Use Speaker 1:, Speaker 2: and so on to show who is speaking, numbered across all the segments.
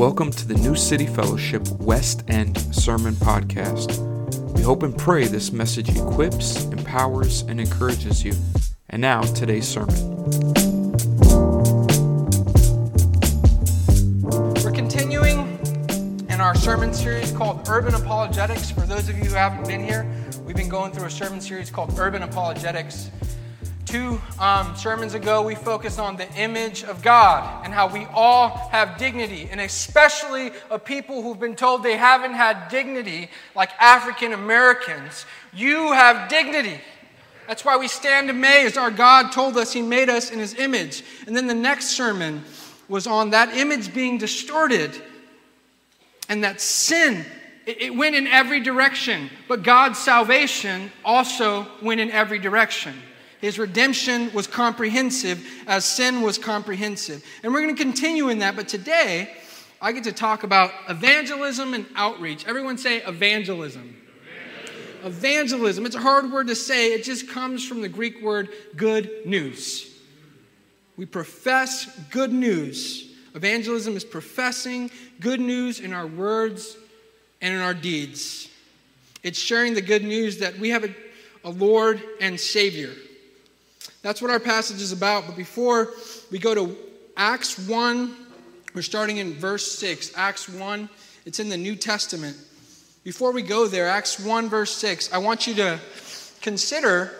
Speaker 1: Welcome to the New City Fellowship West End Sermon Podcast. We hope and pray this message equips, empowers, and encourages you. And now, today's sermon.
Speaker 2: We're continuing in our sermon series called Urban Apologetics. For those of you who haven't been here, we've been going through a sermon series called Urban Apologetics. Two um, sermons ago, we focused on the image of God and how we all have dignity, and especially of people who've been told they haven't had dignity, like African Americans. You have dignity. That's why we stand amazed. Our God told us He made us in His image. And then the next sermon was on that image being distorted and that sin it went in every direction, but God's salvation also went in every direction. His redemption was comprehensive as sin was comprehensive. And we're going to continue in that, but today I get to talk about evangelism and outreach. Everyone say evangelism. Evangelism. evangelism. It's a hard word to say, it just comes from the Greek word good news. We profess good news. Evangelism is professing good news in our words and in our deeds. It's sharing the good news that we have a, a Lord and Savior. That's what our passage is about. But before we go to Acts 1, we're starting in verse 6. Acts 1, it's in the New Testament. Before we go there, Acts 1, verse 6, I want you to consider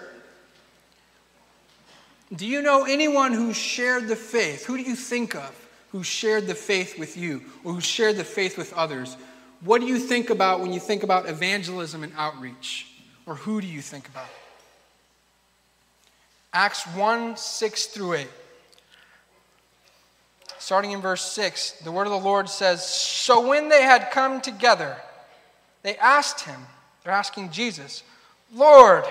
Speaker 2: do you know anyone who shared the faith? Who do you think of who shared the faith with you or who shared the faith with others? What do you think about when you think about evangelism and outreach? Or who do you think about? Acts 1 6 through 8. Starting in verse 6, the word of the Lord says So when they had come together, they asked him, they're asking Jesus, Lord,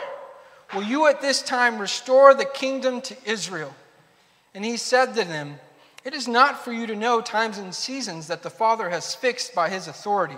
Speaker 2: will you at this time restore the kingdom to Israel? And he said to them, It is not for you to know times and seasons that the Father has fixed by his authority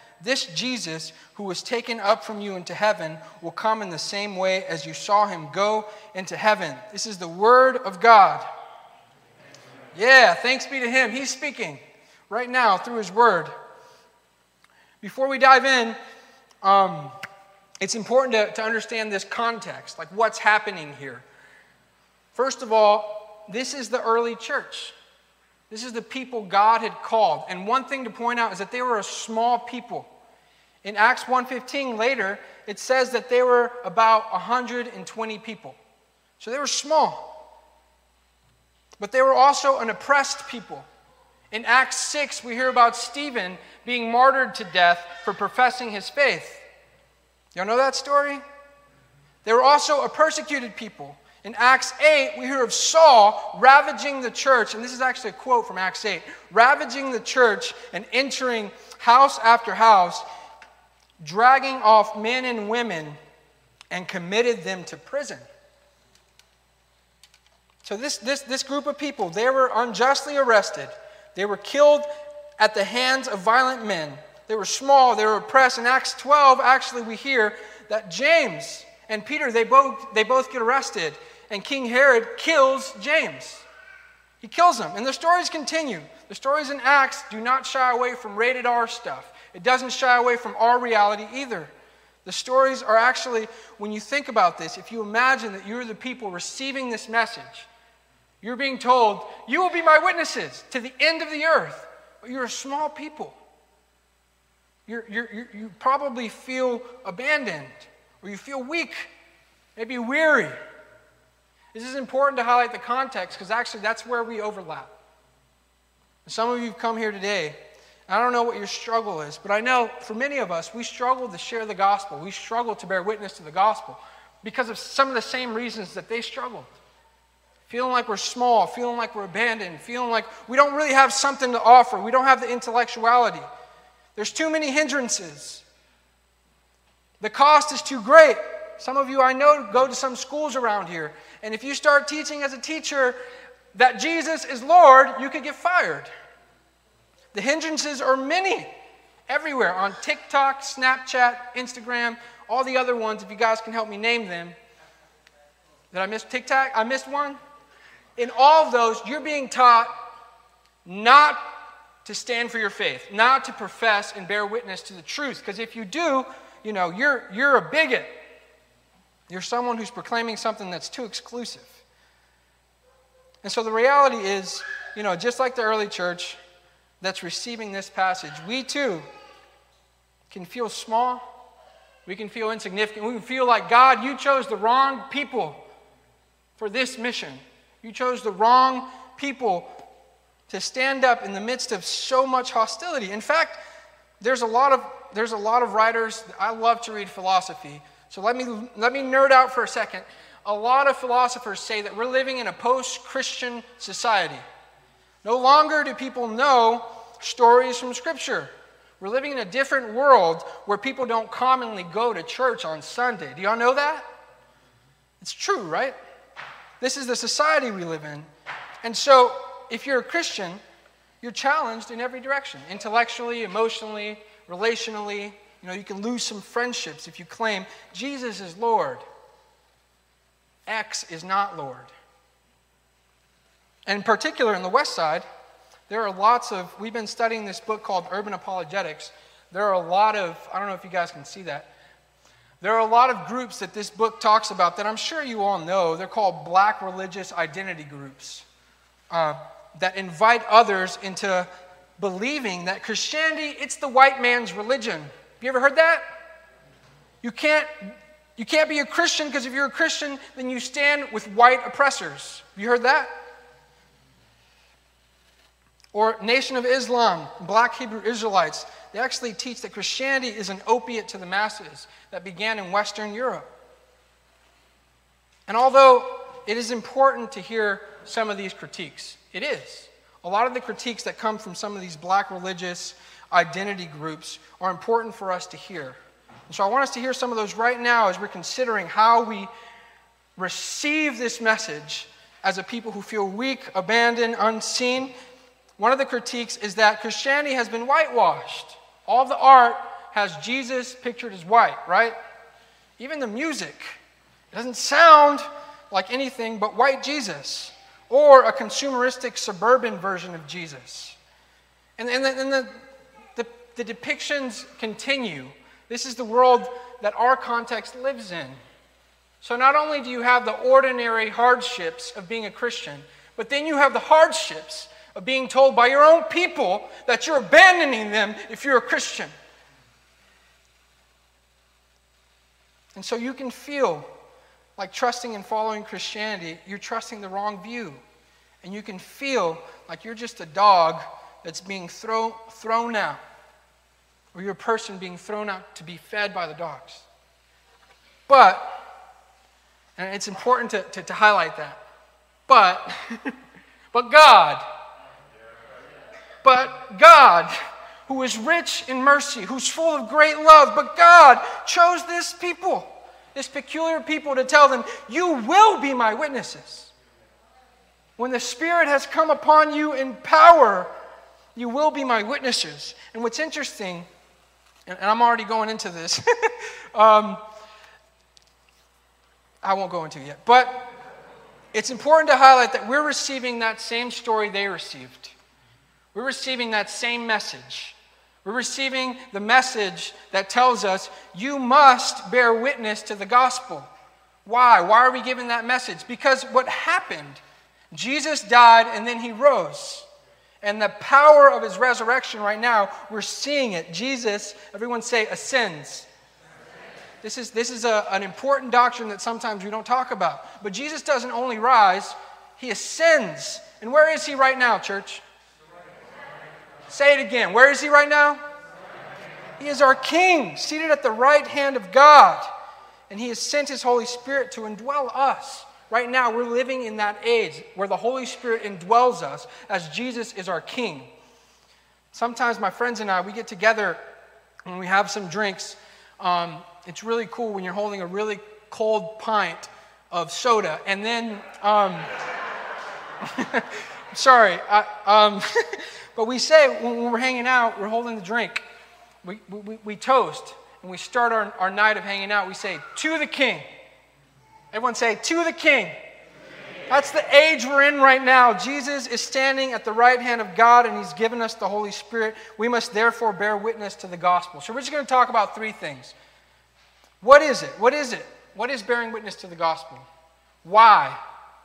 Speaker 2: This Jesus, who was taken up from you into heaven, will come in the same way as you saw him go into heaven. This is the word of God. Yeah, thanks be to him. He's speaking right now through his word. Before we dive in, um, it's important to, to understand this context, like what's happening here. First of all, this is the early church. This is the people God had called. And one thing to point out is that they were a small people. In Acts 1:15 later, it says that they were about 120 people. So they were small. But they were also an oppressed people. In Acts 6, we hear about Stephen being martyred to death for professing his faith. Y'all know that story? They were also a persecuted people. In Acts 8, we hear of Saul ravaging the church, and this is actually a quote from Acts 8 ravaging the church and entering house after house, dragging off men and women, and committed them to prison. So, this, this, this group of people, they were unjustly arrested. They were killed at the hands of violent men. They were small, they were oppressed. In Acts 12, actually, we hear that James and Peter, they both, they both get arrested and King Herod kills James. He kills him. And the stories continue. The stories in Acts do not shy away from rated R stuff, it doesn't shy away from our reality either. The stories are actually, when you think about this, if you imagine that you're the people receiving this message, you're being told, You will be my witnesses to the end of the earth. But you're a small people. You're, you're, you're, you probably feel abandoned, or you feel weak, maybe weary. This is important to highlight the context because actually that's where we overlap. Some of you have come here today. I don't know what your struggle is, but I know for many of us, we struggle to share the gospel. We struggle to bear witness to the gospel because of some of the same reasons that they struggled feeling like we're small, feeling like we're abandoned, feeling like we don't really have something to offer, we don't have the intellectuality. There's too many hindrances. The cost is too great. Some of you I know go to some schools around here, and if you start teaching as a teacher that Jesus is Lord, you could get fired. The hindrances are many everywhere on TikTok, Snapchat, Instagram, all the other ones, if you guys can help me name them. Did I miss TikTok? I missed one? In all of those, you're being taught not to stand for your faith, not to profess and bear witness to the truth. Because if you do, you know, you're, you're a bigot. You're someone who's proclaiming something that's too exclusive. And so the reality is, you know, just like the early church that's receiving this passage, we too can feel small. We can feel insignificant. We can feel like, God, you chose the wrong people for this mission. You chose the wrong people to stand up in the midst of so much hostility. In fact, there's a lot of there's a lot of writers. I love to read philosophy. So let me let me nerd out for a second. A lot of philosophers say that we're living in a post-Christian society. No longer do people know stories from scripture. We're living in a different world where people don't commonly go to church on Sunday. Do y'all know that? It's true, right? This is the society we live in. And so, if you're a Christian, you're challenged in every direction intellectually, emotionally, relationally. You know, you can lose some friendships if you claim Jesus is Lord. X is not Lord. And in particular, in the West Side, there are lots of, we've been studying this book called Urban Apologetics. There are a lot of, I don't know if you guys can see that, there are a lot of groups that this book talks about that I'm sure you all know. They're called black religious identity groups uh, that invite others into believing that Christianity, it's the white man's religion. Have you ever heard that? You can't, you can't be a Christian because if you're a Christian, then you stand with white oppressors. Have you heard that? Or Nation of Islam, black Hebrew Israelites. They actually teach that Christianity is an opiate to the masses that began in Western Europe. And although it is important to hear some of these critiques, it is. A lot of the critiques that come from some of these black religious identity groups are important for us to hear. And so I want us to hear some of those right now as we're considering how we receive this message as a people who feel weak, abandoned, unseen. One of the critiques is that Christianity has been whitewashed. All the art has Jesus pictured as white, right? Even the music, it doesn't sound like anything but white Jesus or a consumeristic suburban version of Jesus. And, and, the, and the, the, the depictions continue. This is the world that our context lives in. So not only do you have the ordinary hardships of being a Christian, but then you have the hardships of being told by your own people that you're abandoning them if you're a Christian. And so you can feel like trusting and following Christianity, you're trusting the wrong view. And you can feel like you're just a dog that's being throw, thrown out, or you're a person being thrown out to be fed by the dogs. But, and it's important to, to, to highlight that, but, but God, but God, who is rich in mercy, who's full of great love, but God chose this people, this peculiar people, to tell them, You will be my witnesses. When the Spirit has come upon you in power, you will be my witnesses. And what's interesting, and, I'm already going into this, um, I won't go into it yet, but it's important to highlight that we're receiving that same story they received. We're receiving that same message. We're receiving the message that tells us you must bear witness to the gospel. Why? Why are we given that message? Because what happened? Jesus died and then he rose. And the power of his resurrection right now, we're seeing it. Jesus, everyone say, ascends. This is, this is a, an important doctrine that sometimes we don't talk about. But Jesus doesn't only rise, he ascends. And where is he right now, church? Say it again. Where is he right now? He is our King, seated at the right hand of God. And he has sent his Holy Spirit to indwell us Right now, we're living in that age where the Holy Spirit indwells us as Jesus is our King. Sometimes my friends and I, we get together and we have some drinks. Um, it's really cool when you're holding a really cold pint of soda. And then, um, sorry, I, um, but we say when we're hanging out, we're holding the drink, we, we, we toast, and we start our, our night of hanging out, we say, To the King. Everyone say, To the King. That's the age we're in right now. Jesus is standing at the right hand of God and he's given us the Holy Spirit. We must therefore bear witness to the gospel. So we're just going to talk about three things. What is it? What is it? What is bearing witness to the gospel? Why?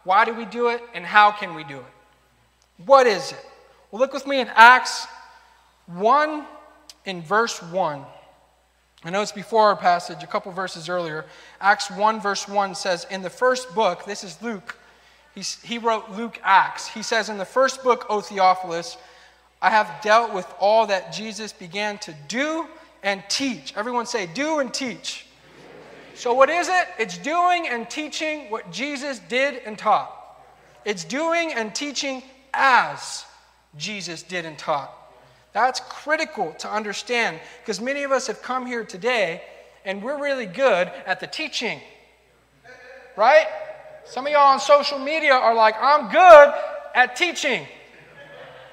Speaker 2: Why do we do it and how can we do it? What is it? Well, look with me in Acts 1 in verse 1. I know it's before our passage, a couple verses earlier. Acts 1, verse 1 says, In the first book, this is Luke, He's, he wrote Luke Acts. He says, In the first book, O Theophilus, I have dealt with all that Jesus began to do and teach. Everyone say, do and teach. So, what is it? It's doing and teaching what Jesus did and taught. It's doing and teaching as Jesus did and taught. That's critical to understand because many of us have come here today and we're really good at the teaching. Right? Some of y'all on social media are like, I'm good at teaching.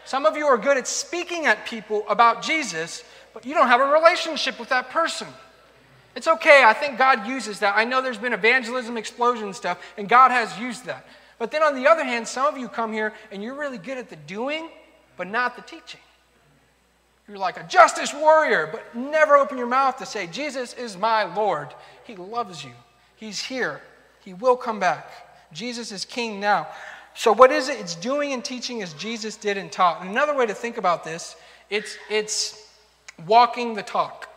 Speaker 2: Some of you are good at speaking at people about Jesus, but you don't have a relationship with that person. It's okay. I think God uses that. I know there's been evangelism explosion stuff, and God has used that. But then on the other hand, some of you come here and you're really good at the doing, but not the teaching. You're like a justice warrior, but never open your mouth to say, Jesus is my Lord. He loves you. He's here. He will come back. Jesus is king now. So, what is it? It's doing and teaching as Jesus did and taught. And another way to think about this, it's, it's walking the talk.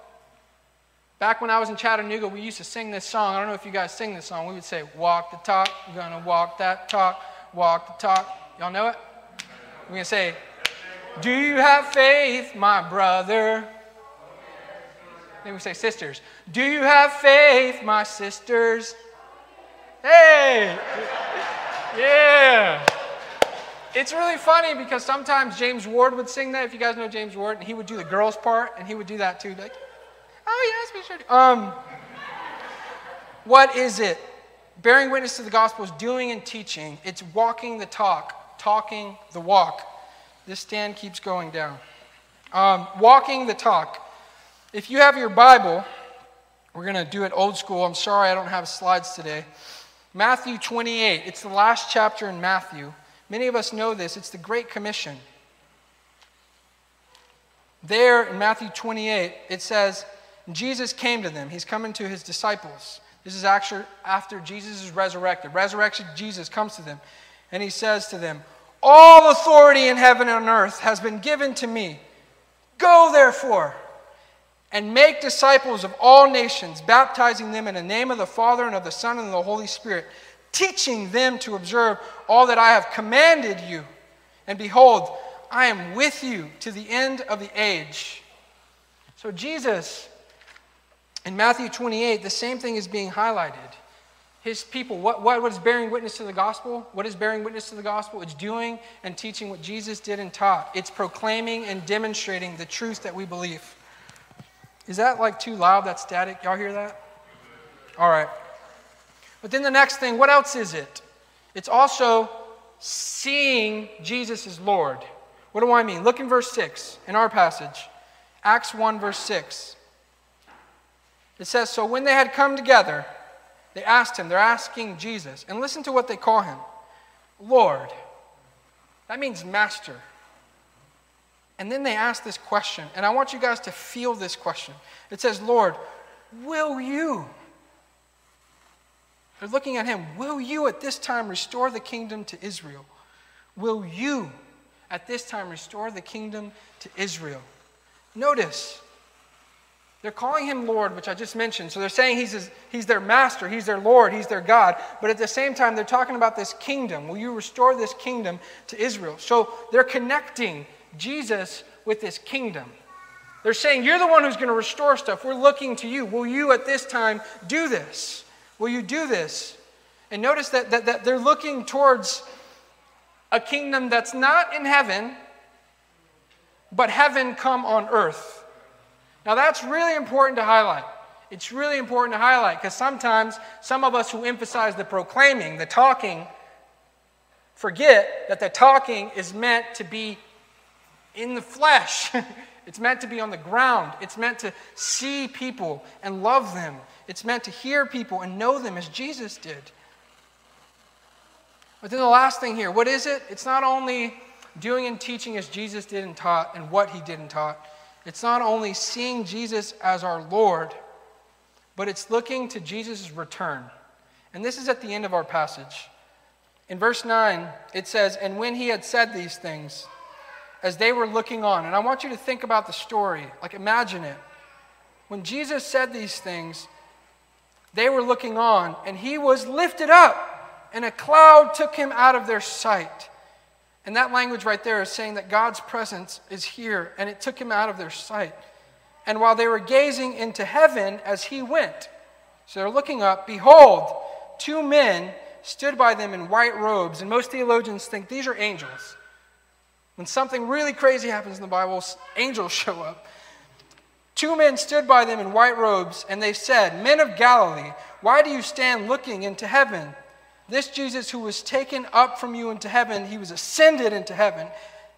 Speaker 2: Back when I was in Chattanooga, we used to sing this song. I don't know if you guys sing this song. We would say, Walk the talk, you're gonna walk that talk, walk the talk. Y'all know it? We're gonna say, Do you have faith, my brother? Then we say, Sisters, do you have faith, my sisters? Hey! Yeah! It's really funny because sometimes James Ward would sing that. If you guys know James Ward, and he would do the girls' part, and he would do that too. Like, oh yes, we should. Um, what is it? Bearing witness to the gospel is doing and teaching. It's walking the talk, talking the walk. This stand keeps going down. Um, walking the talk. If you have your Bible, we're going to do it old school. I'm sorry I don't have slides today. Matthew 28, it's the last chapter in Matthew. Many of us know this. It's the Great Commission. There in Matthew 28, it says, Jesus came to them. He's coming to his disciples. This is actually after Jesus is resurrected. Resurrection Jesus comes to them, and he says to them, All authority in heaven and on earth has been given to me. Go therefore and make disciples of all nations, baptizing them in the name of the Father and of the Son and of the Holy Spirit, teaching them to observe all that I have commanded you. And behold, I am with you to the end of the age. So, Jesus, in Matthew 28, the same thing is being highlighted. His people, what, what is bearing witness to the gospel? What is bearing witness to the gospel? It's doing and teaching what Jesus did and taught. It's proclaiming and demonstrating the truth that we believe. Is that like too loud, that static? Y'all hear that? All right. But then the next thing, what else is it? It's also seeing Jesus as Lord. What do I mean? Look in verse 6 in our passage. Acts 1, verse 6. It says, So when they had come together, they asked him, they're asking Jesus, and listen to what they call him Lord. That means master. And then they ask this question, and I want you guys to feel this question. It says, Lord, will you? They're looking at him. Will you at this time restore the kingdom to Israel? Will you at this time restore the kingdom to Israel? Notice, they're calling him Lord, which I just mentioned. So they're saying he's, his, he's their master, he's their Lord, he's their God. But at the same time, they're talking about this kingdom. Will you restore this kingdom to Israel? So they're connecting Jesus with this kingdom. They're saying, You're the one who's going to restore stuff. We're looking to you. Will you at this time do this? Will you do this? And notice that, that, that they're looking towards a kingdom that's not in heaven, but heaven come on earth. Now, that's really important to highlight. It's really important to highlight because sometimes some of us who emphasize the proclaiming, the talking, forget that the talking is meant to be in the flesh. it's meant to be on the ground. It's meant to see people and love them. It's meant to hear people and know them as Jesus did. But then the last thing here, what is it? It's not only doing and teaching as Jesus did and taught and what he did and taught. It's not only seeing Jesus as our Lord, but it's looking to Jesus' return. And this is at the end of our passage. In verse 9, it says, And when he had said these things, as they were looking on, and I want you to think about the story, like imagine it. When Jesus said these things, they were looking on, and he was lifted up, and a cloud took him out of their sight. And that language right there is saying that God's presence is here, and it took him out of their sight. And while they were gazing into heaven as he went, so they're looking up, behold, two men stood by them in white robes. And most theologians think these are angels. When something really crazy happens in the Bible, angels show up. Two men stood by them in white robes, and they said, Men of Galilee, why do you stand looking into heaven? This Jesus who was taken up from you into heaven, he was ascended into heaven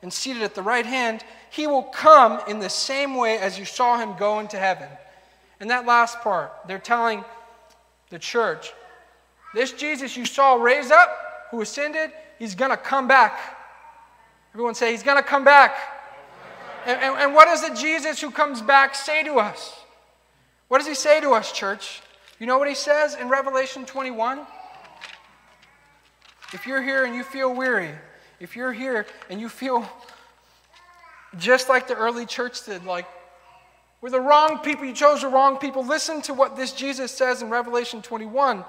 Speaker 2: and seated at the right hand, he will come in the same way as you saw him go into heaven. And that last part, they're telling the church, this Jesus you saw raised up, who ascended, he's going to come back. Everyone say, he's going to come back. And, and, and what does the Jesus who comes back say to us? What does he say to us, church? You know what he says in Revelation 21? If you're here and you feel weary, if you're here and you feel just like the early church did, like we're the wrong people, you chose the wrong people, listen to what this Jesus says in Revelation 21.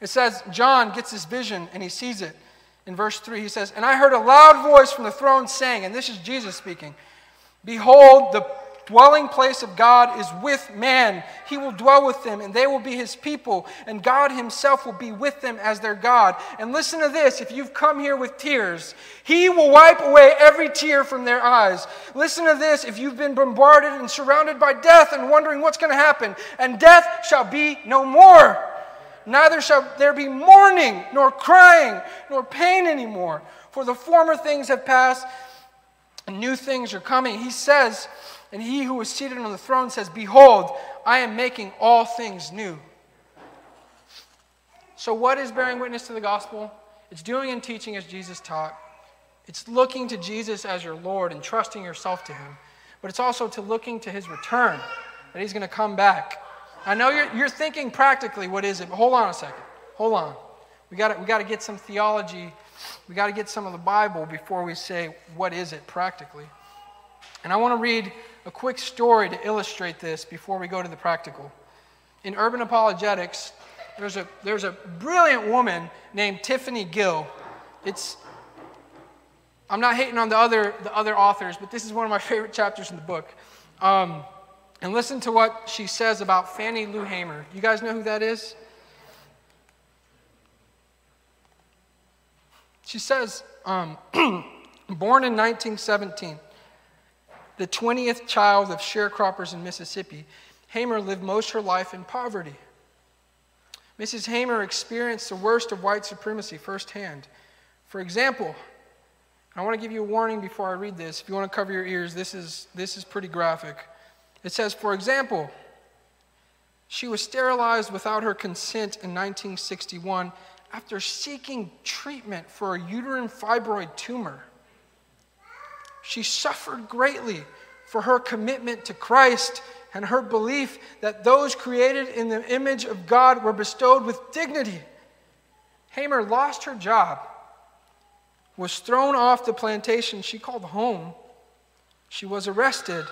Speaker 2: It says, John gets this vision and he sees it. In verse 3, he says, And I heard a loud voice from the throne saying, and this is Jesus speaking, Behold, the dwelling place of God is with man. He will dwell with them, and they will be his people, and God himself will be with them as their God. And listen to this if you've come here with tears, he will wipe away every tear from their eyes. Listen to this if you've been bombarded and surrounded by death and wondering what's going to happen, and death shall be no more. Neither shall there be mourning, nor crying, nor pain anymore, for the former things have passed, and new things are coming. He says, and he who is seated on the throne says, Behold, I am making all things new. So, what is bearing witness to the gospel? It's doing and teaching as Jesus taught. It's looking to Jesus as your Lord and trusting yourself to him. But it's also to looking to his return, that he's going to come back. I know you're, you're thinking practically, what is it? But hold on a second. Hold on. We got we to get some theology. We got to get some of the Bible before we say, what is it practically? And I want to read a quick story to illustrate this before we go to the practical. In urban apologetics, there's a, there's a brilliant woman named Tiffany Gill. It's, I'm not hating on the other, the other authors, but this is one of my favorite chapters in the book. Um, and listen to what she says about Fannie Lou Hamer. You guys know who that is? She says, um, born in 1917, the 20th child of sharecroppers in Mississippi, Hamer lived most of her life in poverty. Mrs. Hamer experienced the worst of white supremacy firsthand. For example, I want to give you a warning before I read this. If you want to cover your ears, this is, this is pretty graphic. It says, for example, she was sterilized without her consent in 1961 after seeking treatment for a uterine fibroid tumor. She suffered greatly for her commitment to Christ and her belief that those created in the image of God were bestowed with dignity. Hamer lost her job, was thrown off the plantation she called home. She was arrested.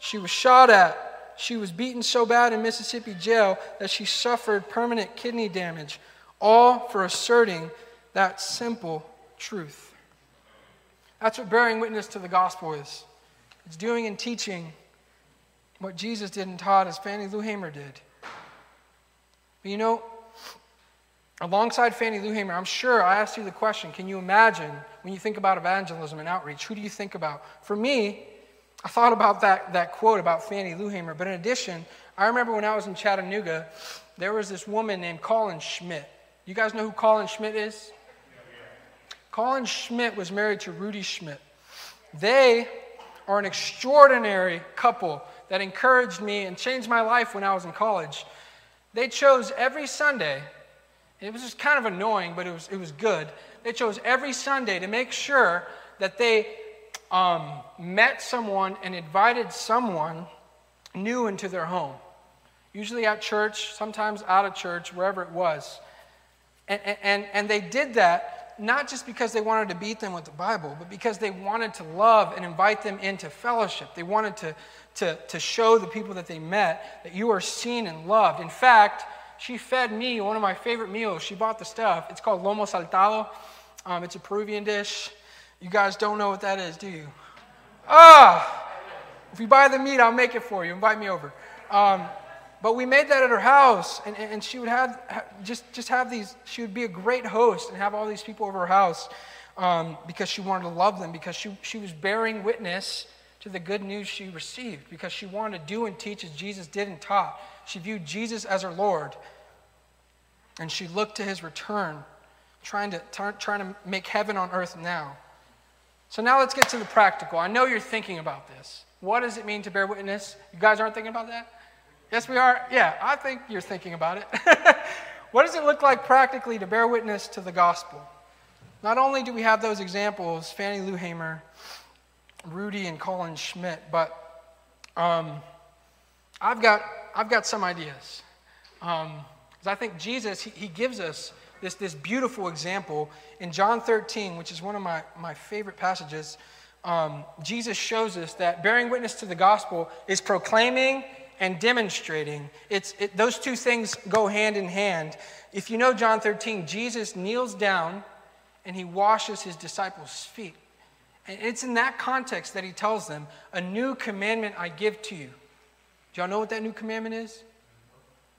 Speaker 2: She was shot at. She was beaten so bad in Mississippi jail that she suffered permanent kidney damage, all for asserting that simple truth. That's what bearing witness to the gospel is. It's doing and teaching what Jesus did and taught as Fannie Lou Hamer did. But you know, alongside Fannie Lou Hamer, I'm sure I asked you the question can you imagine when you think about evangelism and outreach, who do you think about? For me, I thought about that, that quote about Fannie Lou Hamer, but in addition, I remember when I was in Chattanooga, there was this woman named Colin Schmidt. You guys know who Colin Schmidt is? Colin Schmidt was married to Rudy Schmidt. They are an extraordinary couple that encouraged me and changed my life when I was in college. They chose every Sunday, it was just kind of annoying, but it was, it was good. They chose every Sunday to make sure that they um, met someone and invited someone new into their home. Usually at church, sometimes out of church, wherever it was. And, and, and they did that not just because they wanted to beat them with the Bible, but because they wanted to love and invite them into fellowship. They wanted to, to, to show the people that they met that you are seen and loved. In fact, she fed me one of my favorite meals. She bought the stuff. It's called lomo saltado. Um, it's a Peruvian dish. You guys don't know what that is, do you? Ah! If you buy the meat, I'll make it for you. Invite me over. Um, but we made that at her house, and, and she would have just, just have these, she would be a great host and have all these people over her house um, because she wanted to love them, because she, she was bearing witness to the good news she received, because she wanted to do and teach as Jesus did and taught. She viewed Jesus as her Lord, and she looked to his return, trying to, trying to make heaven on earth now. So now let's get to the practical. I know you're thinking about this. What does it mean to bear witness? You guys aren't thinking about that? Yes, we are? Yeah, I think you're thinking about it. what does it look like practically to bear witness to the gospel? Not only do we have those examples, Fannie Lou Hamer, Rudy, and Colin Schmidt, but um, I've, got, I've got some ideas. Um, I think Jesus, he, he gives us this, this beautiful example in John 13, which is one of my, my favorite passages. Um, Jesus shows us that bearing witness to the gospel is proclaiming and demonstrating. It's, it, those two things go hand in hand. If you know John 13, Jesus kneels down and he washes his disciples' feet. And it's in that context that he tells them, A new commandment I give to you. Do y'all know what that new commandment is?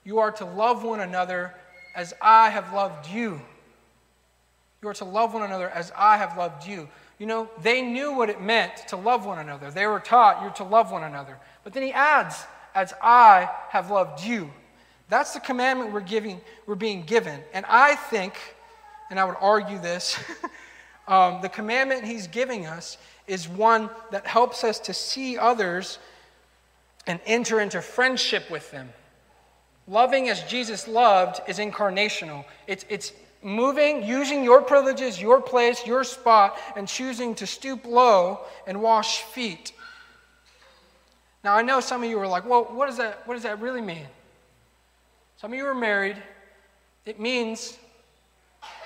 Speaker 2: You are to love one another as I have loved you. You are to love one another as I have loved you. You know, they knew what it meant to love one another. They were taught you're to love one another. But then he adds, as I have loved you. That's the commandment we're giving, we're being given. And I think, and I would argue this, um, the commandment he's giving us is one that helps us to see others and enter into friendship with them. Loving as Jesus loved is incarnational. It's, it's moving, using your privileges, your place, your spot, and choosing to stoop low and wash feet. Now, I know some of you are like, well, what does that, what does that really mean? Some of you are married. It means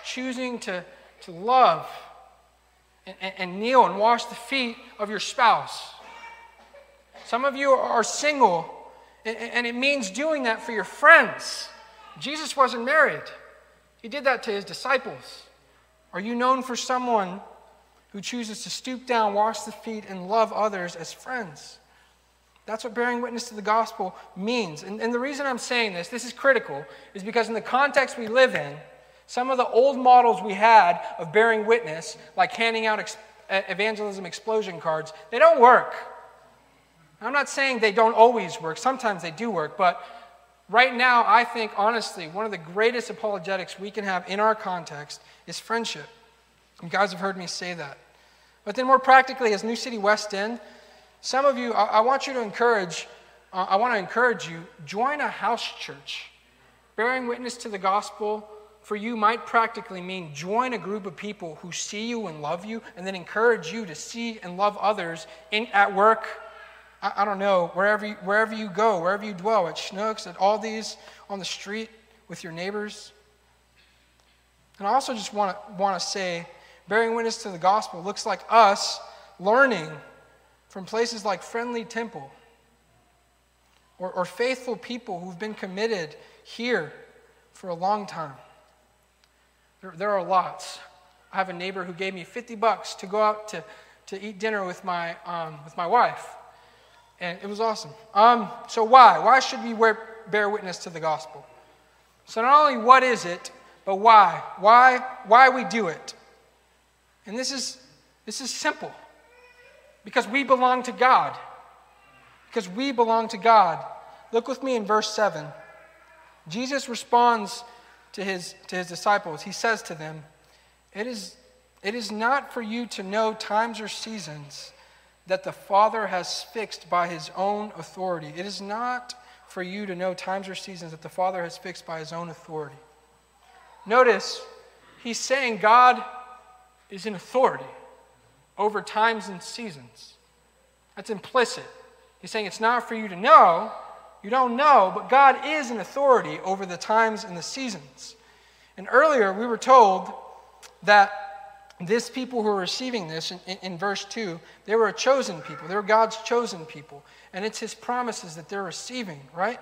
Speaker 2: choosing to, to love and, and, and kneel and wash the feet of your spouse. Some of you are single, and it means doing that for your friends. Jesus wasn't married, he did that to his disciples. Are you known for someone who chooses to stoop down, wash the feet, and love others as friends? That's what bearing witness to the gospel means. And, and, the reason I'm saying this, this is critical, is because in the context we live in, some of the old models we had of bearing witness, like handing out ex- evangelism explosion cards, they don't work. I'm not saying they don't always work, sometimes they do work, but right now, I think, honestly, one of the greatest apologetics we can have in our context is friendship. You guys have heard me say that. But then, more practically, as New City West End, some of you, I, I want you to encourage, uh, I want to encourage you, join a house church. Bearing witness to the gospel for you might practically mean join a group of people who see you and love you, and then encourage you to see and love others in, at work. I, I don't know, wherever you, wherever you go, wherever you dwell, at Schnucks, at all these on the street with your neighbors. And I also just want to, want to say, bearing witness to the gospel looks like us learning from places like Friendly Temple or, or faithful people who've been committed here for a long time. There, there are lots. I have a neighbor who gave me 50 bucks to go out to, to eat dinner with my, um, with my wife. And it was awesome. Um, so, why? Why should we wear, bear witness to the gospel? So, not only what is it, But why? Why? Why we do it? And this is this is simple. Because we belong to God. Because we belong to God. Look with me in verse 7. Jesus responds to his, to his disciples. He says to them, it is, it is not for you to know times or seasons that the Father has fixed by his own authority. It is not for you to know times or seasons that the Father has fixed by his own authority. Notice, he's saying God is in authority over times and seasons. That's implicit. He's saying it's not for you to know. You don't know, but God is an authority over the times and the seasons. And earlier we were told that this people who are receiving this in, in, in, verse 2, they were a chosen people. They were God's chosen people. And it's his promises that they're receiving, right?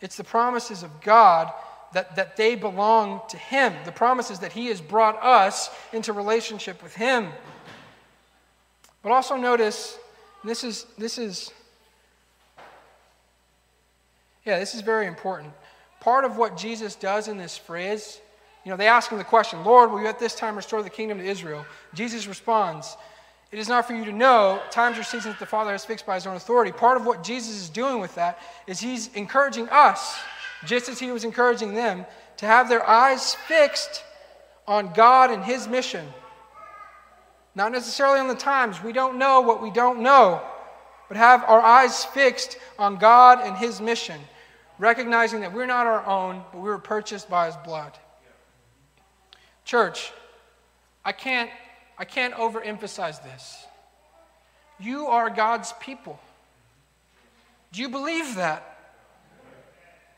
Speaker 2: It's the promises of God that, that they belong to him. The promises that he has brought us into relationship with him. But also notice, this is, this is, yeah, this is very important. Part of what Jesus does in this phrase, you know, they ask him the question, Lord, will you at this time restore the kingdom to Israel? Jesus responds, It is not for you to know times or seasons that the Father has fixed by his own authority. Part of what Jesus is doing with that is he's encouraging us, just as he was encouraging them, to have their eyes fixed on God and his mission. Not necessarily on the times. We don't know what we don't know, but have our eyes fixed on God and His mission, recognizing that we're not our own, but we were purchased by His blood. Church, I can't, I can't overemphasize this. You are God's people. Do you believe that?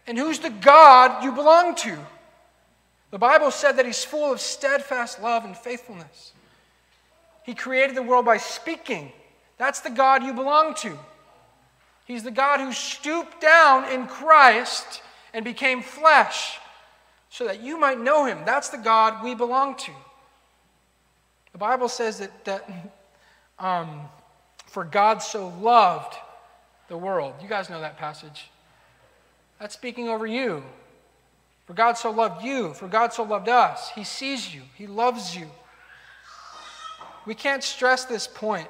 Speaker 2: And who's the God you belong to? The Bible said that He's full of steadfast love and faithfulness. He created the world by speaking. That's the God you belong to. He's the God who stooped down in Christ and became flesh so that you might know him. That's the God we belong to. The Bible says that, that um, for God so loved the world. You guys know that passage. That's speaking over you. For God so loved you, for God so loved us. He sees you, He loves you. We can't stress this point.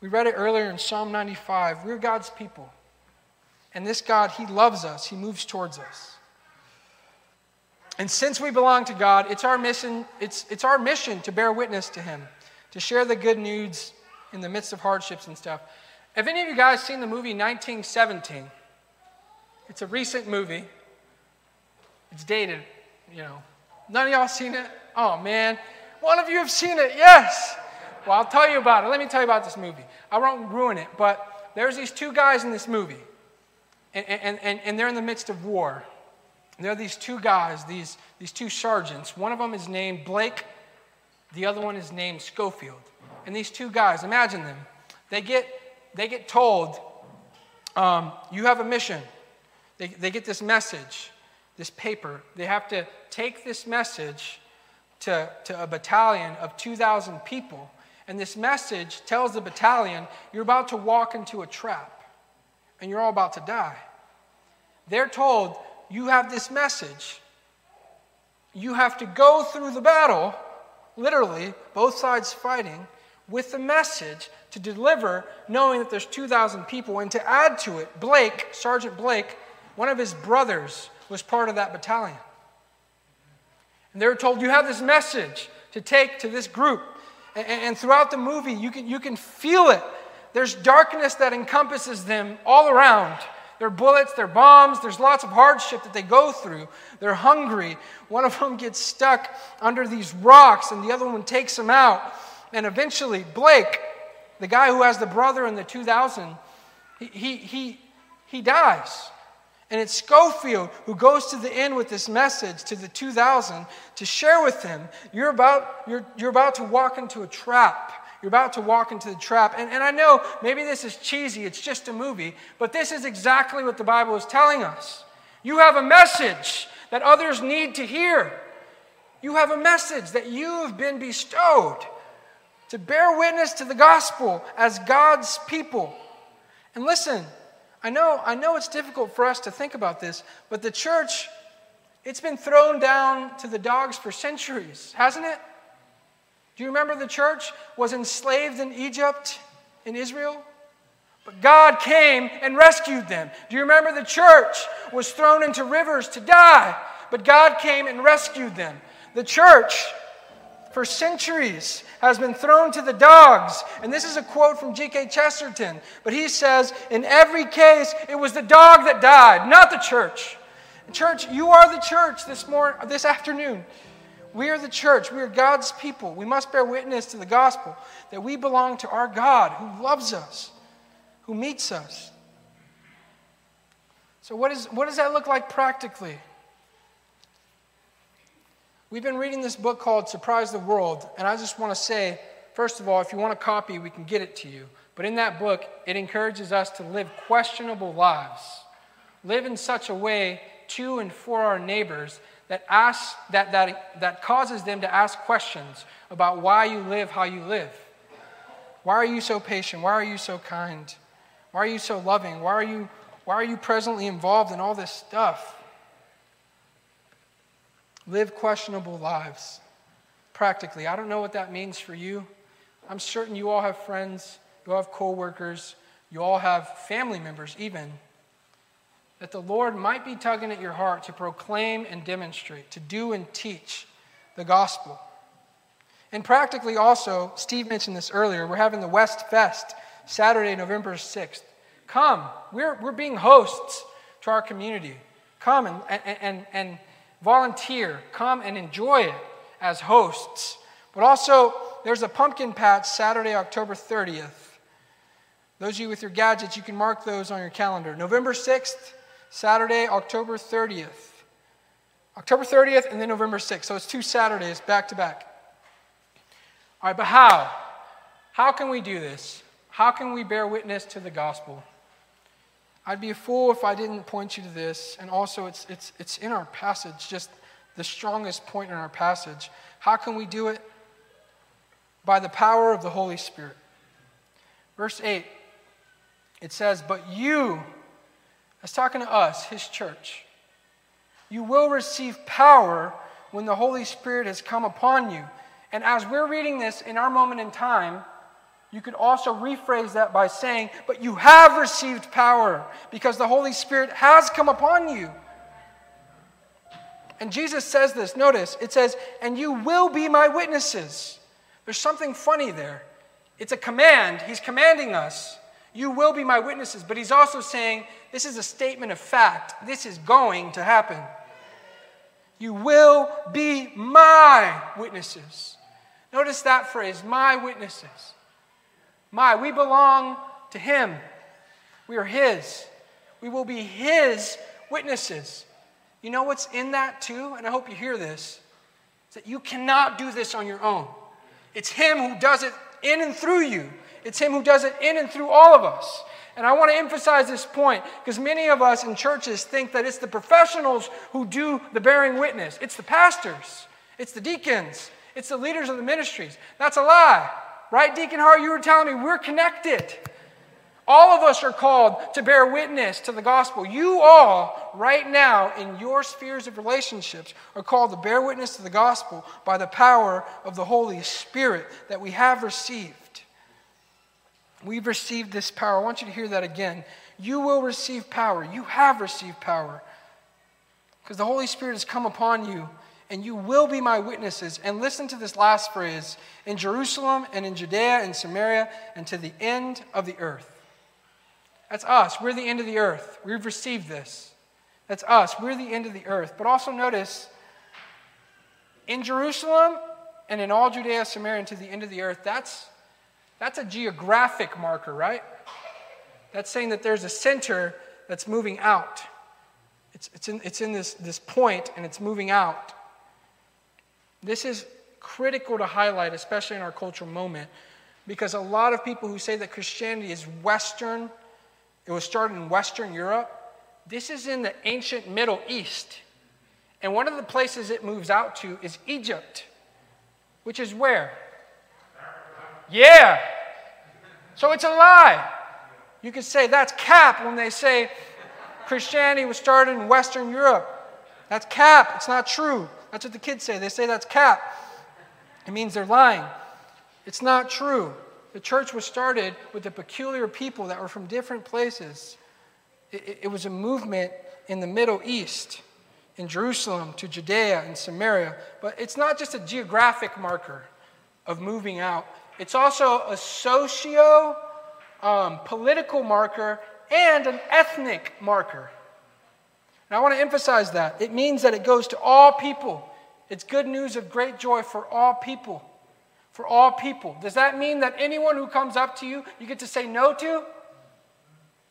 Speaker 2: We read it earlier in Psalm 95. We're God's people. And this God, He loves us, He moves towards us. And since we belong to God, it's our mission, it's, it's our mission to bear witness to Him, to share the good news in the midst of hardships and stuff. Have any of you guys seen the movie 1917? It's a recent movie. It's dated, you know. None of y'all seen it? Oh man. One of you have seen it, yes. Well, I'll tell you about it. Let me tell you about this movie. I won't ruin it, but there's these two guys in this movie, and, and, and, and they're in the midst of war. And There are these two guys, these, these two sergeants. One of them is named Blake, the other one is named Schofield. And these two guys, imagine them. They get, they get told, um, you have a mission. They, they get this message, this paper. They have to take this message to, to a battalion of 2,000 people. And this message tells the battalion, you're about to walk into a trap and you're all about to die. They're told, you have this message. You have to go through the battle, literally, both sides fighting, with the message to deliver, knowing that there's 2,000 people. And to add to it, Blake, Sergeant Blake, one of his brothers, was part of that battalion. And they were told, You have this message to take to this group. And, and throughout the movie, you can, you can feel it. There's darkness that encompasses them all around. There are bullets, there are bombs, there's lots of hardship that they go through. They're hungry. One of them gets stuck under these rocks, and the other one takes him out. And eventually, Blake, the guy who has the brother in the 2000, he, he, he, he dies. And it's Schofield who goes to the end with this message to the 2000 to share with them you're about, you're, you're about to walk into a trap. You're about to walk into the trap. And, and I know maybe this is cheesy, it's just a movie, but this is exactly what the Bible is telling us. You have a message that others need to hear. You have a message that you have been bestowed to bear witness to the gospel as God's people. And listen, I know, I know it's difficult for us to think about this, but the church, It's been thrown down to the dogs for centuries, hasn't it? Do you remember the church was enslaved in Egypt, in Israel? But God came and rescued them. Do you remember the church was thrown into rivers to die? But God came and rescued them. The church, for centuries, has been thrown to the dogs. And this is a quote from G.K. Chesterton. But he says, in every case, it was the dog that died, not the church. Church, you are the church this morning, this afternoon. We are the church. We are God's people. We must bear witness to the gospel that we belong to our God who loves us, who meets us. So, what, is, what does that look like practically? We've been reading this book called Surprise the World, and I just want to say, first of all, if you want a copy, we can get it to you. But in that book, it encourages us to live questionable lives, live in such a way to and for our neighbors that, asks, that, that, that causes them to ask questions about why you live how you live. Why are you so patient? Why are you so kind? Why are you so loving? Why are you, why are you presently involved in all this stuff? Live questionable lives practically. I don't know what that means for you. I'm certain you all have friends, you all have coworkers, you all have family members even that the Lord might be tugging at your heart to proclaim and demonstrate, to do and teach the gospel. And practically also, Steve mentioned this earlier, we're having the West Fest Saturday, November 6th. Come, we're, we're being hosts to our community. Come and, and, and, and volunteer, come and enjoy it as hosts. But also, there's a pumpkin patch Saturday, October 30th. Those of you with your gadgets, you can mark those on your calendar. November 6th, Saturday, October 30th. October 30th and then November 6th. So it's two Saturdays back to back. All right, but how? How can we do this? How can we bear witness to the gospel? I'd be a fool if I didn't point you to this. And also, it's, it's, it's in our passage, just the strongest point in our passage. How can we do it? By the power of the Holy Spirit. Verse 8, it says, But you, that's talking to us, his church, you will receive power when the Holy Spirit has come upon you. And as we're reading this in our moment in time, you could also rephrase that by saying, But you have received power because the Holy Spirit has come upon you. And Jesus says this. Notice, it says, And you will be my witnesses. There's something funny there. It's a command. He's commanding us. You will be my witnesses. But he's also saying, This is a statement of fact. This is going to happen. You will be my witnesses. Notice that phrase, my witnesses. My, we belong to Him. We are His. We will be His witnesses. You know what's in that too? And I hope you hear this is that you cannot do this on your own. It's Him who does it in and through you, it's Him who does it in and through all of us. And I want to emphasize this point because many of us in churches think that it's the professionals who do the bearing witness. It's the pastors, it's the deacons, it's the leaders of the ministries. That's a lie. Right, Deacon Hart? You were telling me we're connected. All of us are called to bear witness to the gospel. You all, right now, in your spheres of relationships, are called to bear witness to the gospel by the power of the Holy Spirit that we have received. We've received this power. I want you to hear that again. You will receive power. You have received power because the Holy Spirit has come upon you and you will be my witnesses. And listen to this last phrase in Jerusalem and in Judea and Samaria and to the end of the earth. That's us. We're the end of the earth. We've received this. That's us. We're the end of the earth. But also notice in Jerusalem and in all Judea, Samaria, and to the end of the earth, that's, that's a geographic marker, right? That's saying that there's a center that's moving out. It's, it's in, it's in this, this point and it's moving out. This is critical to highlight, especially in our cultural moment, because a lot of people who say that Christianity is Western, it was started in Western Europe, this is in the ancient Middle East. And one of the places it moves out to is Egypt, which is where? Yeah. So it's a lie. You could say that's cap when they say Christianity was started in Western Europe. That's cap. It's not true. That's what the kids say. They say that's cap. It means they're lying. It's not true. The church was started with a peculiar people that were from different places. It, it, was a movement in the Middle East, in Jerusalem to Judea and Samaria. But it's not just a geographic marker of moving out, it's also a socio um, political marker and an ethnic marker. And I want to emphasize that. It means that it goes to all people. It's good news of great joy for all people. For all people. Does that mean that anyone who comes up to you, you get to say no to?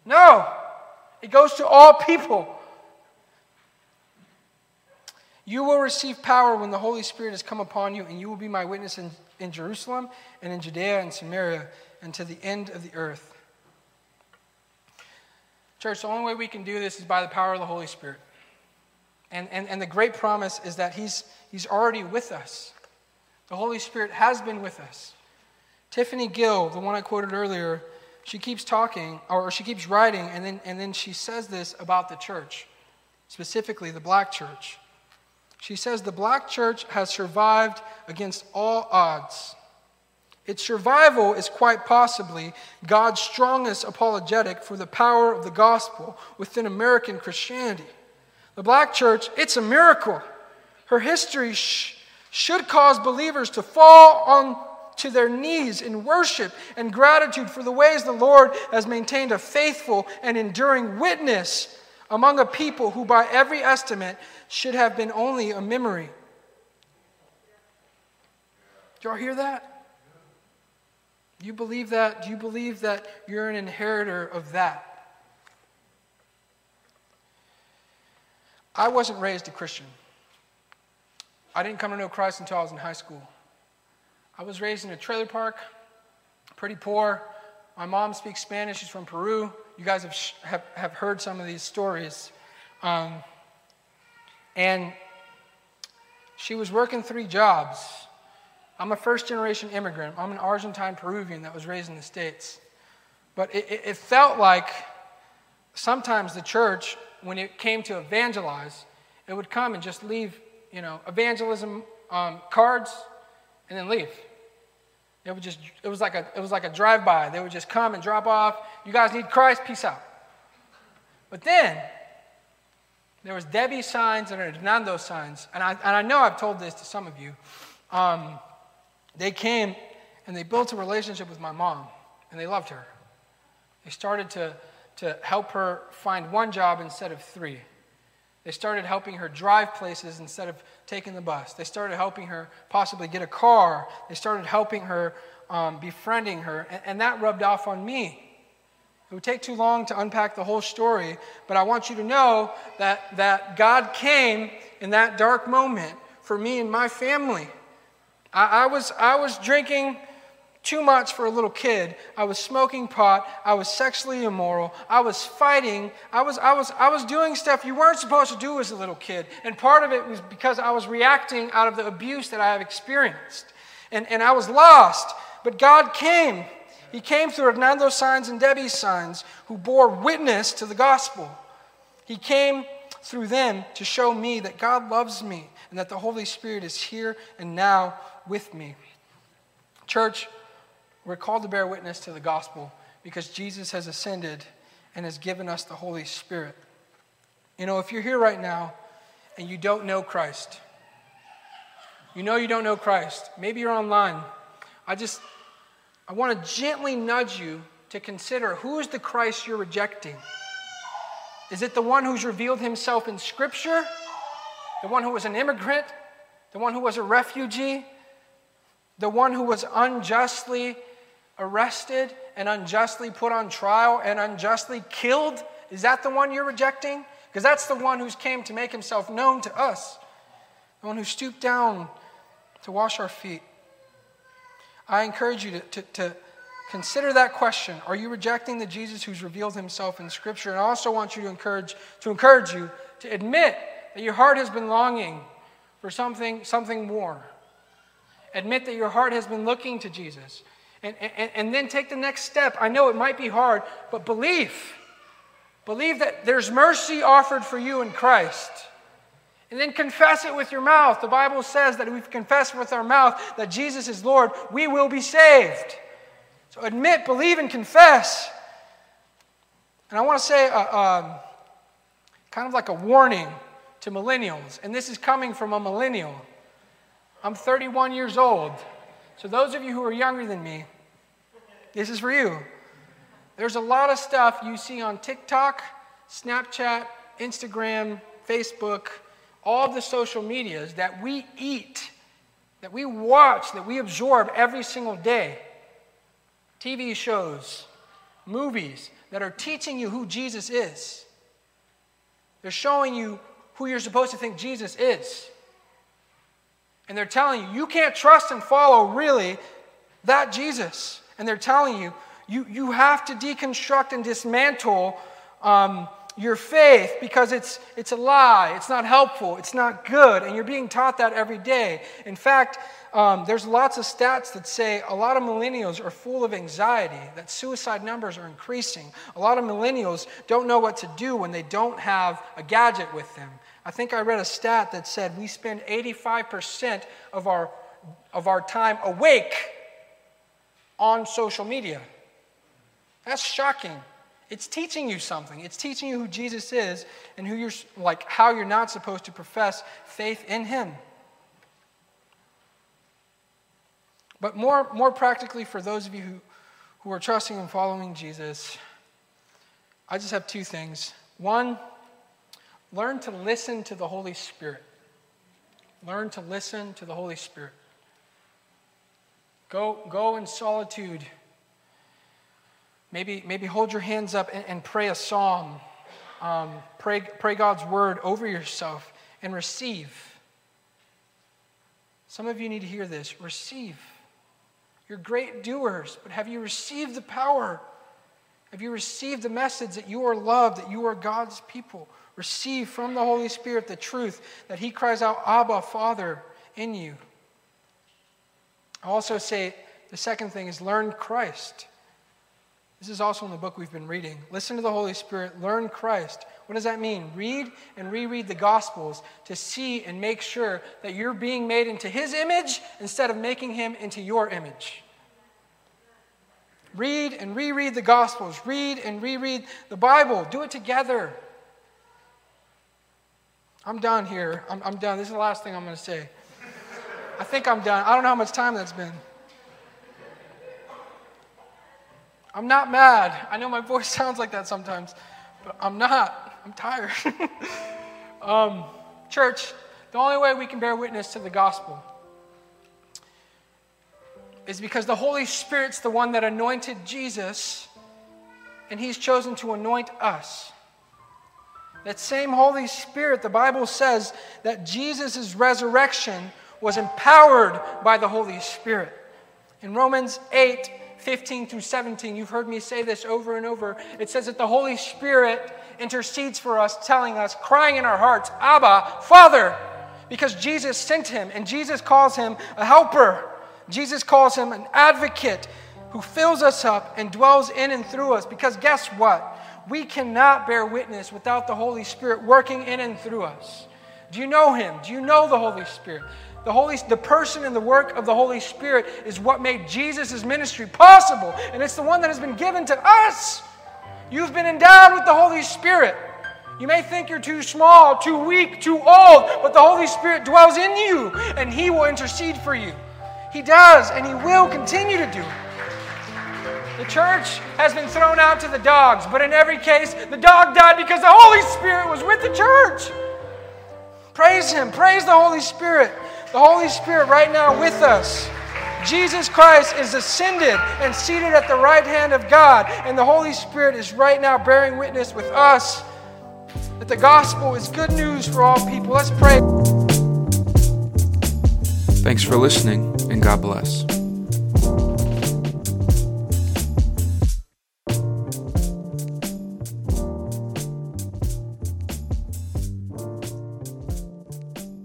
Speaker 2: No. It goes to all people. You will receive power when the Holy Spirit has come upon you, and you will be my witness in, in Jerusalem and in Judea and Samaria and to the end of the earth. Church, the only way we can do this is by the power of the Holy Spirit. And, and, and the great promise is that he's, he's already with us. The Holy Spirit has been with us. Tiffany Gill, the one I quoted earlier, she keeps talking, or she keeps writing, and then, and then she says this about the church, specifically the black church. She says the black church has survived against all odds. Its survival is quite possibly God's strongest apologetic for the power of the gospel within American Christianity. The black church, it's a miracle. Her history sh- should cause believers to fall on to their knees in worship and gratitude for the ways the Lord has maintained a faithful and enduring witness among a people who, by every estimate, should have been only a memory. Do y'all hear that? Do you believe that? Do you believe that you're an inheritor of that? I wasn't raised a Christian. I didn't come to know Christ until I was in high school. I was raised in a trailer park, pretty poor. My mom speaks Spanish. She's from Peru. You guys have, have, have heard some of these stories. Um, and she was working three jobs I'm a first generation immigrant. I'm an Argentine Peruvian that was raised in the States. But it, it, it felt like sometimes the church, when it came to evangelize, it would come and just leave, you know, evangelism um, cards and then leave. It would just, it was like a, it was like a drive-by. They would just come and drop off. You guys need Christ, peace out. But then there was Debbie signs and Hernando signs, and I, and I know I've told this to some of you. Um, they came and they built a relationship with my mom, and they loved her. They started to, to help her find one job instead of three. They started helping her drive places instead of taking the bus. They started helping her possibly get a car. They started helping her, um, befriending her, and, and that rubbed off on me. It would take too long to unpack the whole story, but I want you to know that, that God came in that dark moment for me and my family. I, I, was, I was drinking too much for a little kid. I was smoking pot. I was sexually immoral. I was fighting. I was, I, was, I was doing stuff you weren't supposed to do as a little kid. And part of it was because I was reacting out of the abuse that I have experienced. And, and I was lost. But God came. He came through Hernando's signs and Debbie's signs, who bore witness to the gospel. He came through them to show me that God loves me and that the Holy Spirit is here and now with me. Church, we're called to bear witness to the gospel because Jesus has ascended and has given us the Holy Spirit. You know, if you're here right now and you don't know Christ, you know you don't know Christ, maybe you're online. I just, I want to gently nudge you to consider who is the Christ you're rejecting. Is it the one who's revealed himself in Scripture? The one who was an immigrant? The one who was a refugee? The one who was unjustly arrested and unjustly put on trial and unjustly killed? Is that the one you're rejecting? Because that's the one who's came to make himself known to us, the one who stooped down to wash our feet. I encourage you to, to, to consider that question. Are you rejecting the Jesus who's revealed himself in Scripture? And I also want you to encourage, to encourage you to admit that your heart has been longing for something, something more. Admit that your heart has been looking to Jesus. And, and, and then take the next step. I know it might be hard, but believe. Believe that there's mercy offered for you in Christ. And then confess it with your mouth. The Bible says that if we confess with our mouth that Jesus is Lord, we will be saved. So admit, believe, and confess. And I want to say, uh, um, kind of like a warning to millennials, and this is coming from a millennial. I'm 31 years old. So, those of you who are younger than me, this is for you. There's a lot of stuff you see on TikTok, Snapchat, Instagram, Facebook, all the social medias that we eat, that we watch, that we absorb every single day. TV shows, movies that are teaching you who Jesus is. They're showing you who you're supposed to think Jesus is. And they're telling you, you can't trust and follow really that Jesus. And they're telling you, you, you have to deconstruct and dismantle um, your faith because it's, it's a lie, it's not helpful, it's not good, and you're being taught that every day. In fact, um, there's lots of stats that say a lot of millennials are full of anxiety, that suicide numbers are increasing. A lot of millennials don't know what to do when they don't have a gadget with them. I think I read a stat that said we spend 85% of our, of our time awake on social media. That's shocking. It's teaching you something. It's teaching you who Jesus is and who you're like how you're not supposed to profess faith in him. But more, more practically, for those of you who, who are trusting and following Jesus, I just have two things. One, learn to listen to the Holy Spirit. Learn to listen to the Holy Spirit. Go, go in solitude Maybe, maybe hold your hands up and, and pray a psalm. Um, pray, pray God's word over yourself and receive. Some of you need to hear this. Receive. You're great doers, but have you received the power? Have you received the message that you are loved, that you are God's people? Receive from the Holy Spirit the truth that He cries out, Abba, Father, in you. I also say the second thing is learn Christ. This is also in the book we've been reading. Listen to the Holy Spirit, learn Christ. What does that mean? Read and reread the Gospels to see and make sure that you're being made into His image instead of making Him into your image. Read and reread the Gospels. Read and reread the Bible. Do it together. I'm done here. I'm, I'm done. This is the last thing I'm going to say. I think I'm done. I don't know how much time that's been. I'm not mad. I know my voice sounds like that sometimes, but I'm not. I'm tired. um, church, the only way we can bear witness to the gospel is because the Holy Spirit's the one that anointed Jesus, and He's chosen to anoint us. That same Holy Spirit, the Bible says that Jesus' resurrection was empowered by the Holy Spirit. In Romans 8, 15 through 17, you've heard me say this over and over. It says that the Holy Spirit intercedes for us, telling us, crying in our hearts, Abba, Father, because Jesus sent him, and Jesus calls him a helper. Jesus calls him an advocate who fills us up and dwells in and through us. Because guess what? We cannot bear witness without the Holy Spirit working in and through us. Do you know him? Do you know the Holy Spirit? The, Holy, the person and the work of the Holy Spirit is what made Jesus' ministry possible, and it's the one that has been given to us. You've been endowed with the Holy Spirit. You may think you're too small, too weak, too old, but the Holy Spirit dwells in you, and He will intercede for you. He does, and He will continue to do. The church has been thrown out to the dogs, but in every case, the dog died because the Holy Spirit was with the church. Praise Him, praise the Holy Spirit the Holy Spirit right now with us. Jesus Christ is ascended and seated at the right hand of God, and the Holy Spirit is right now bearing witness with us that the gospel is good news for all people. Let's pray.
Speaker 1: Thanks for listening, and God bless.